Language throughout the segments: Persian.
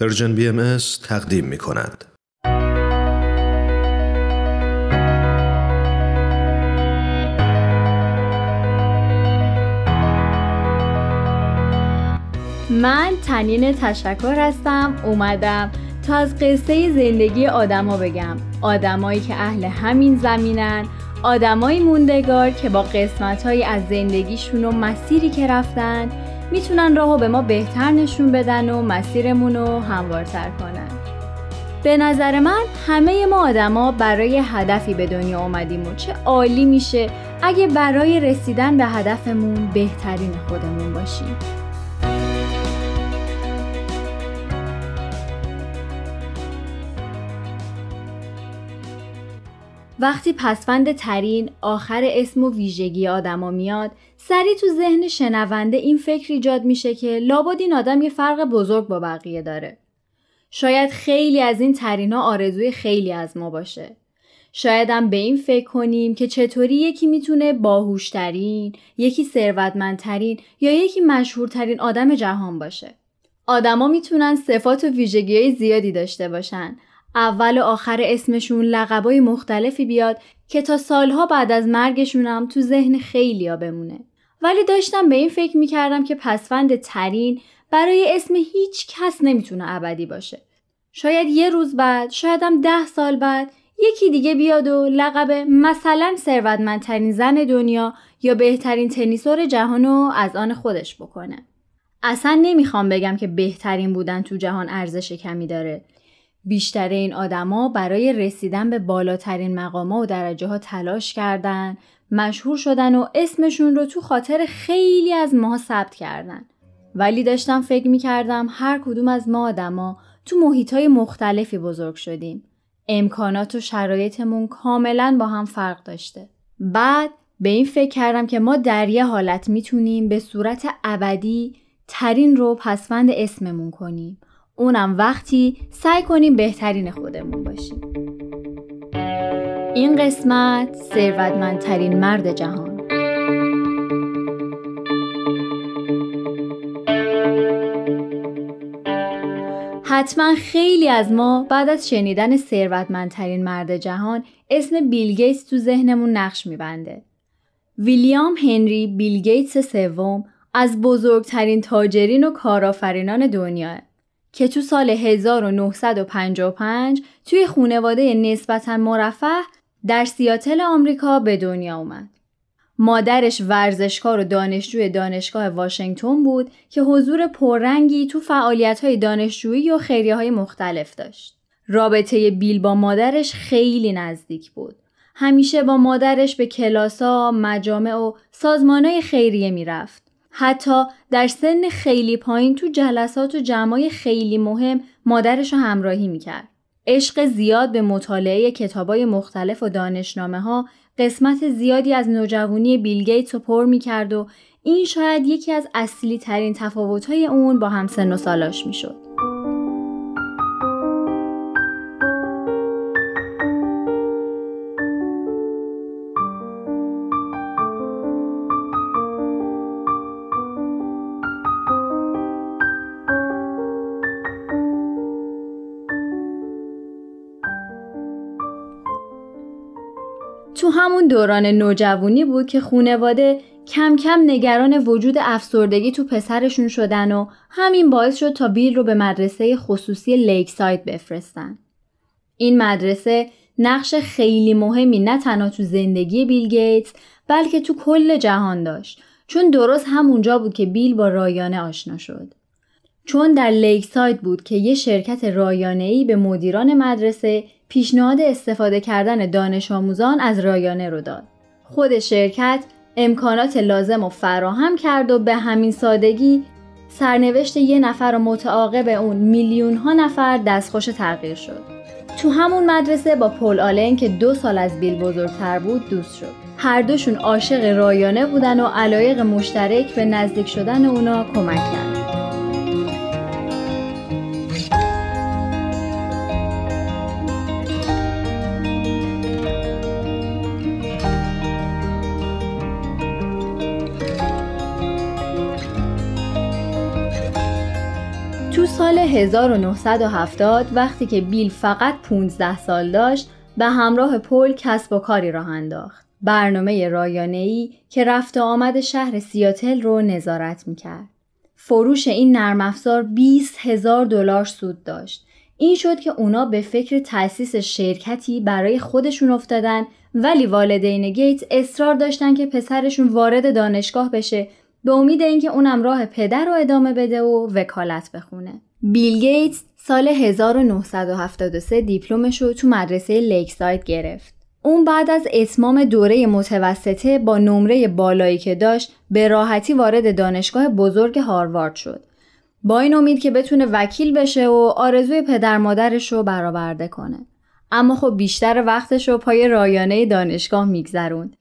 پرژن بی ام تقدیم می کند. من تنین تشکر هستم اومدم تا از قصه زندگی آدما بگم آدمایی که اهل همین زمینن آدمای موندگار که با قسمتهایی از زندگیشون و مسیری که رفتن می‌تونن راهو به ما بهتر نشون بدن و مسیرمون رو هموارتر کنن. به نظر من همه ما آدما برای هدفی به دنیا آمدیم و چه عالی میشه اگه برای رسیدن به هدفمون بهترین خودمون باشیم. وقتی پسفند ترین آخر اسم و ویژگی آدما میاد سری تو ذهن شنونده این فکر ایجاد میشه که لابد این آدم یه فرق بزرگ با بقیه داره. شاید خیلی از این ترینا آرزوی خیلی از ما باشه. شایدم به این فکر کنیم که چطوری یکی می‌تونه باهوشترین، یکی ثروتمندترین یا یکی مشهورترین آدم جهان باشه. آدما می‌تونن صفات و ویژگی زیادی داشته باشن اول و آخر اسمشون لقبای مختلفی بیاد که تا سالها بعد از مرگشونم تو ذهن خیلیا بمونه. ولی داشتم به این فکر می‌کردم که پسفند ترین برای اسم هیچ کس نمی‌تونه ابدی باشه. شاید یه روز بعد، شایدم ده سال بعد یکی دیگه بیاد و لقب مثلا ثروتمندترین زن دنیا یا بهترین تنیسور جهانو از آن خودش بکنه. اصلا نمی‌خوام بگم که بهترین بودن تو جهان ارزش کمی داره بیشتر این آدما برای رسیدن به بالاترین مقاما و درجه ها تلاش کردن، مشهور شدن و اسمشون رو تو خاطر خیلی از ماها ثبت کردن. ولی داشتم فکر می کردم هر کدوم از ما آدما تو محیط های مختلفی بزرگ شدیم. امکانات و شرایطمون کاملا با هم فرق داشته. بعد به این فکر کردم که ما در یه حالت می‌تونیم به صورت ابدی ترین رو پسفند اسممون کنیم اونم وقتی سعی کنیم بهترین خودمون باشیم این قسمت ثروتمندترین مرد جهان حتما خیلی از ما بعد از شنیدن ثروتمندترین مرد جهان اسم بیل گیتس تو ذهنمون نقش میبنده. ویلیام هنری بیل گیتس سوم از بزرگترین تاجرین و کارآفرینان دنیاه. که تو سال 1955 توی خونواده نسبتا مرفه در سیاتل آمریکا به دنیا اومد. مادرش ورزشکار و دانشجوی دانشگاه واشنگتن بود که حضور پررنگی تو فعالیت های دانشجویی و خیریه های مختلف داشت. رابطه بیل با مادرش خیلی نزدیک بود. همیشه با مادرش به کلاسا، مجامع و سازمانهای خیریه می‌رفت. حتی در سن خیلی پایین تو جلسات و جمعای خیلی مهم مادرش رو همراهی می‌کرد. عشق زیاد به مطالعه کتابای مختلف و دانشنامه ها قسمت زیادی از نوجوانی بیل گیتس رو پر می‌کرد و این شاید یکی از اصلی ترین تفاوت های اون با همسن و سالاش می‌شد. تو همون دوران نوجوانی بود که خونواده کم کم نگران وجود افسردگی تو پسرشون شدن و همین باعث شد تا بیل رو به مدرسه خصوصی لیک ساید بفرستن. این مدرسه نقش خیلی مهمی نه تنها تو زندگی بیل گیتس بلکه تو کل جهان داشت چون درست همونجا بود که بیل با رایانه آشنا شد. چون در لیک ساید بود که یه شرکت رایانه‌ای به مدیران مدرسه پیشنهاد استفاده کردن دانش آموزان از رایانه رو داد. خود شرکت امکانات لازم و فراهم کرد و به همین سادگی سرنوشت یه نفر و متعاقب اون میلیون ها نفر دستخوش تغییر شد. تو همون مدرسه با پل آلن که دو سال از بیل بزرگتر بود دوست شد. هر دوشون عاشق رایانه بودن و علایق مشترک به نزدیک شدن اونا کمک کرد. سال 1970 وقتی که بیل فقط 15 سال داشت به همراه پل کسب و کاری راه انداخت. برنامه رایانه‌ای که رفت و آمد شهر سیاتل رو نظارت می‌کرد. فروش این نرم افزار 20 هزار دلار سود داشت. این شد که اونا به فکر تأسیس شرکتی برای خودشون افتادن ولی والدین گیتس اصرار داشتن که پسرشون وارد دانشگاه بشه به امید اینکه اونم راه پدر رو ادامه بده و وکالت بخونه. بیل گیتس سال 1973 دیپلمش رو تو مدرسه Lakeside گرفت. اون بعد از اتمام دوره متوسطه با نمره بالایی که داشت به راحتی وارد دانشگاه بزرگ هاروارد شد. با این امید که بتونه وکیل بشه و آرزوی پدر مادرش رو برآورده کنه. اما خب بیشتر وقتش رو پای رایانه دانشگاه میگذروند.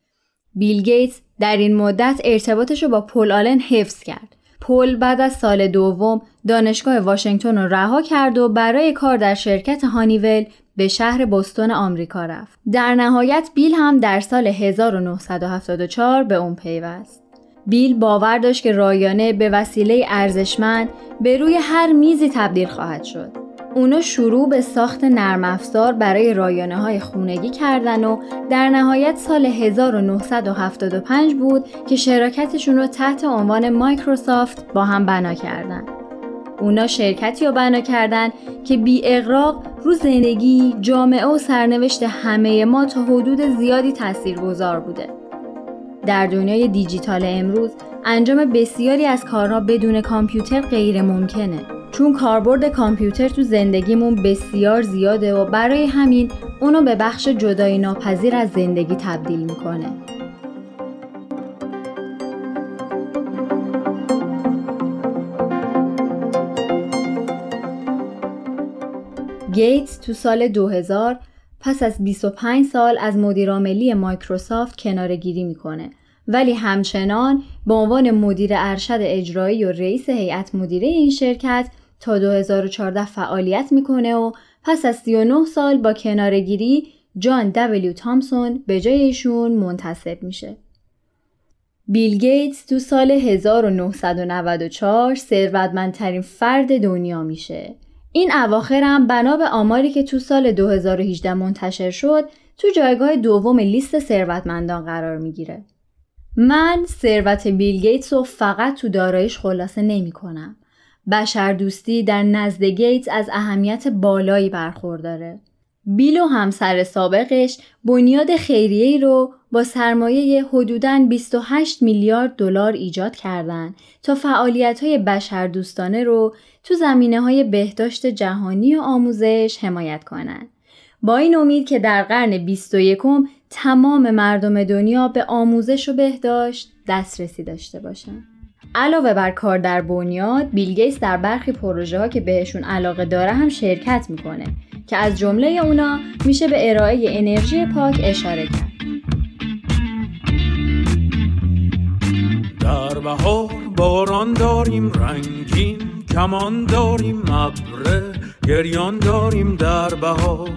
بیل گیتس در این مدت ارتباطش رو با پل آلن حفظ کرد. پل بعد از سال دوم دانشگاه واشنگتن رو رها کرد و برای کار در شرکت هانیول به شهر بستون آمریکا رفت. در نهایت بیل هم در سال 1974 به اون پیوست. بیل باور داشت که رایانه به وسیله ارزشمند به روی هر میزی تبدیل خواهد شد. اونا شروع به ساخت نرم افزار برای رایانه های خونگی کردن و در نهایت سال 1975 بود که شراکتشون رو تحت عنوان مایکروسافت با هم بنا کردن. اونا شرکتی رو بنا کردن که بی اقراق رو زندگی، جامعه و سرنوشت همه ما تا حدود زیادی تاثیرگذار بوده. در دنیای دیجیتال امروز انجام بسیاری از کارها بدون کامپیوتر غیر ممکنه. چون کاربرد کامپیوتر تو زندگیمون بسیار زیاده و برای همین اونو به بخش جدایی ناپذیر از زندگی تبدیل می‌کنه. گیتس تو سال 2000 پس از 25 سال از مدیرعاملی مایکروسافت کنارگیری می‌کنه ولی همچنان به عنوان مدیر ارشد اجرایی و رئیس هیئت مدیره این شرکت تا 2014 فعالیت می‌کنه و پس از 39 سال با کنارگیری جان دبلیو تامسون به جای ایشون منتصب میشه. بیل گیتس تو سال 1994 ثروتمندترین فرد دنیا میشه. این اواخر هم بنا به آماری که تو سال 2018 منتشر شد تو جایگاه دوم لیست ثروتمندان قرار می‌گیره. من ثروت بیل گیتس رو فقط تو دارایش خلاصه نمی کنم. بشردوستی در نزد گیتس از اهمیت بالایی برخورداره. بیل و همسر سابقش بنیاد خیریه رو با سرمایه حدوداً 28 میلیارد دلار ایجاد کردند تا فعالیت های بشردوستانه رو تو زمینه های بهداشت جهانی و آموزش حمایت کنند. با این امید که در قرن 21 تمام مردم دنیا به آموزش و بهداشت دسترسی داشته باشند. علاوه بر کار در بنیاد بیلگیس در برخی پروژه ها که بهشون علاقه داره هم شرکت می‌کنه که از جمله اونا میشه به ارائه انرژی پاک اشاره کرد در بهار باران داریم رنگین کمان داریم ابره گریان داریم در بهار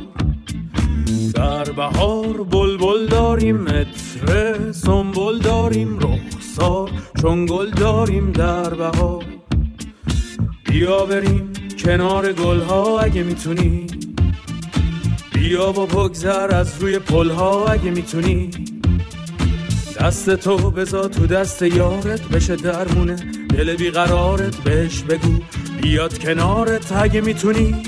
در بهار بلبل داریم متره سنبل داریم رخسار چون گل داریم در بهار. بیا بریم کنار گلها اگه می‌تونی. بیا با بگذر از روی پلها اگه می‌تونی. دست تو بزا تو دست یارت بشه درمونه دل بیقرارت بهش بگو بیاد کنارت اگه می‌تونی.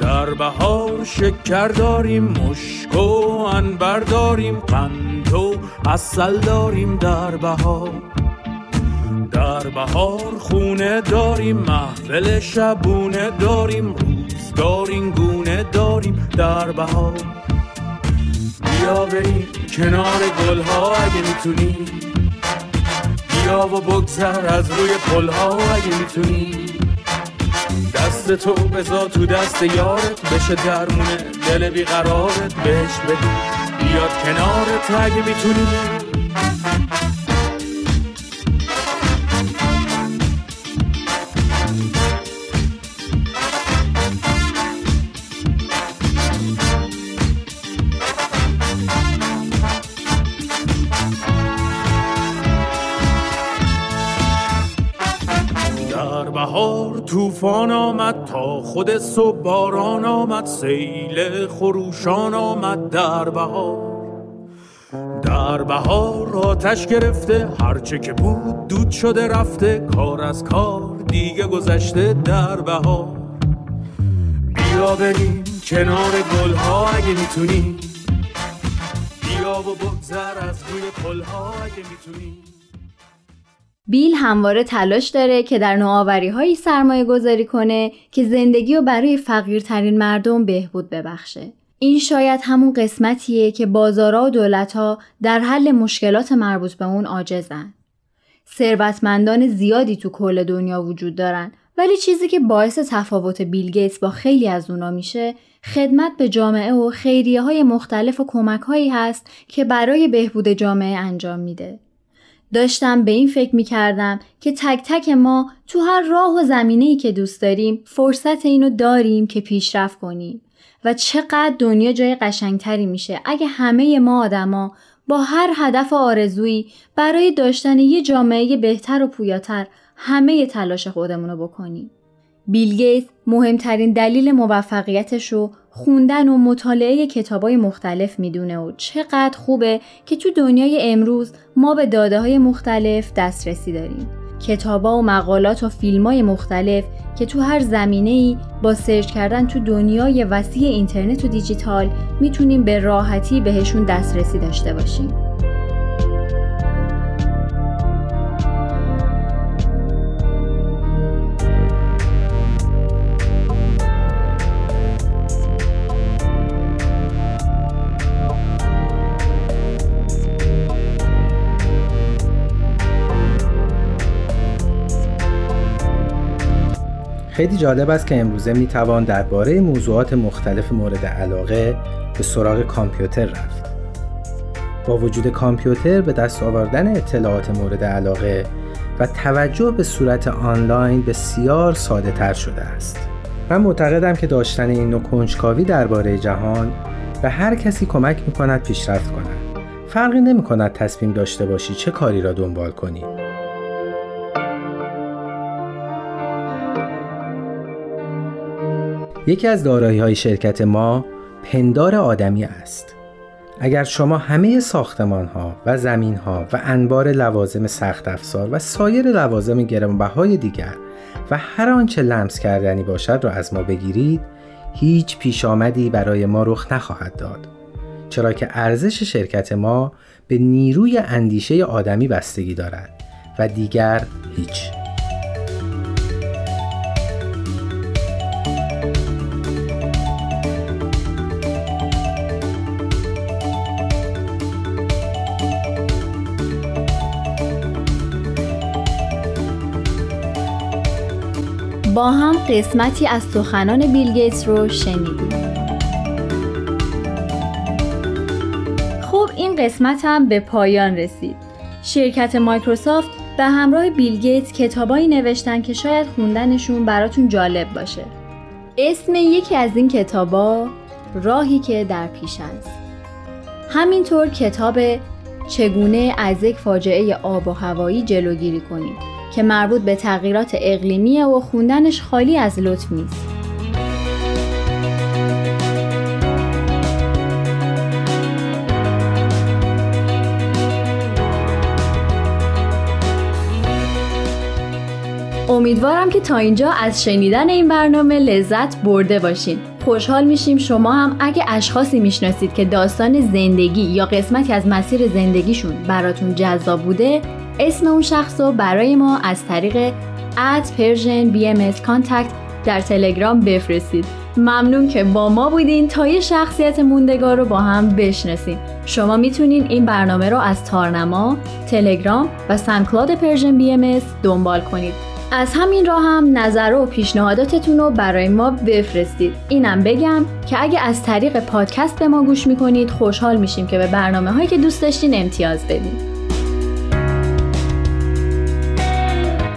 در بهار شکر داریم مشک و انبر داریم قند و اصل داریم در بهار. در بهار خونه داریم محفل شبونه داریم روزگار گونه داریم در بهار. بیا بریم کنار گلها اگه می‌تونی. بیا و بگذر از روی پلها اگه می‌تونی. دست تو بزا تو دست یارت. بشه درمونه دل بیقرارت. بهش بگو بیاد کنارت. اگه می‌تونی بهار طوفان آمد تا خود صبح باران آمد سیل خروشان آمد در بهار. در بهار آتش گرفته هرچه که بود دود شده رفته کار از کار دیگه گذشته در بهار. بیا بریم کنار گلها اگه می‌تونی بیا و بگذر از روی پلها اگه می‌تونی بیل همواره تلاش داره که در نوآوری هایی سرمایه گذاری کنه که زندگی رو برای فقیرترین مردم بهبود ببخشه. این شاید همون قسمتیه که بازارها و دولتها در حل مشکلات مربوط به اون عاجزن. ثروتمندان زیادی تو کل دنیا وجود دارن ولی چیزی که باعث تفاوت بیل گیتس با خیلی از اونا میشه خدمت به جامعه و خیریه های مختلف و کمک هایی هست که برای بهبود جامعه انجام میده. داشتم به این فکر می کردم که تک تک ما تو هر راه و زمینه که دوست داریم فرصت اینو داریم که پیشرفت کنیم و چقدر دنیا جای قشنگتری میشه اگه همه ما آدما با هر هدف آرزویی برای داشتن یه جامعه بهتر و پویاتر همه تلاش خودمون رو بکنیم. بیل گیت مهمترین دلیل موفقیتش رو خوندن و مطالعه کتابای مختلف می‌دونه و چقدر خوبه که تو دنیای امروز ما به داده های مختلف دسترسی داریم. کتابا و مقالات و فیلم های مختلف که تو هر زمینه ای با سرچ کردن تو دنیای وسیع اینترنت و دیجیتال می‌تونیم به راحتی بهشون دسترسی داشته باشیم. خیلی جالب است که امروزه می توان درباره موضوعات مختلف مورد علاقه به سراغ کامپیوتر رفت. با وجود کامپیوتر به دست آوردن اطلاعات مورد علاقه و توجه به صورت آنلاین بسیار ساده تر شده است. من معتقدم که داشتن این نوع کنجکاوی درباره جهان به هر کسی کمک می کند پیشرفت کند. فرقی نمی کند تصمیم داشته باشی چه کاری را دنبال کنی. یکی از دارایی های شرکت ما پندار آدمی است. اگر شما همه ساختمان ها و زمین ها و انبار لوازم سخت افزار و سایر لوازم گرانبهای دیگر و هر آنچه لمس کردنی باشد را از ما بگیرید هیچ پیش آمدی برای ما رخ نخواهد داد چرا که ارزش شرکت ما به نیروی اندیشه آدمی بستگی دارد و دیگر هیچ با هم قسمتی از سخنان بیل گیتس رو شنیدیم. خب این قسمت هم به پایان رسید. شرکت مایکروسافت به همراه بیل گیتس کتابایی نوشتن که شاید خوندنشون براتون جالب باشه. اسم یکی از این کتابا راهی که در پیش است. همینطور کتاب چگونه از یک فاجعه آب و هوایی جلوگیری کنیم که مربوط به تغییرات اقلیمیه و خوندنش خالی از لطف نیست. امیدوارم که تا اینجا از شنیدن این برنامه لذت برده باشین. خوشحال میشیم شما هم اگه اشخاصی می‌شناسید که داستان زندگی یا قسمتی از مسیر زندگیشون براتون جذاب بوده اسم اون شخص رو برای ما از طریق at Persian BMS Contact در تلگرام بفرستید. ممنون که با ما بودین تا یه شخصیت موندگار رو با هم بشناسیم. شما می‌تونین این برنامه رو از تارنما، تلگرام و SoundCloud Persian BM دنبال کنید. از همین راه هم نظر و پیشنهاداتتون رو برای ما بفرستید. اینم بگم که اگه از طریق پادکست به ما گوش می‌کنید خوشحال میشیم که به برنامه هایی که دوست داشتین امتیاز بدید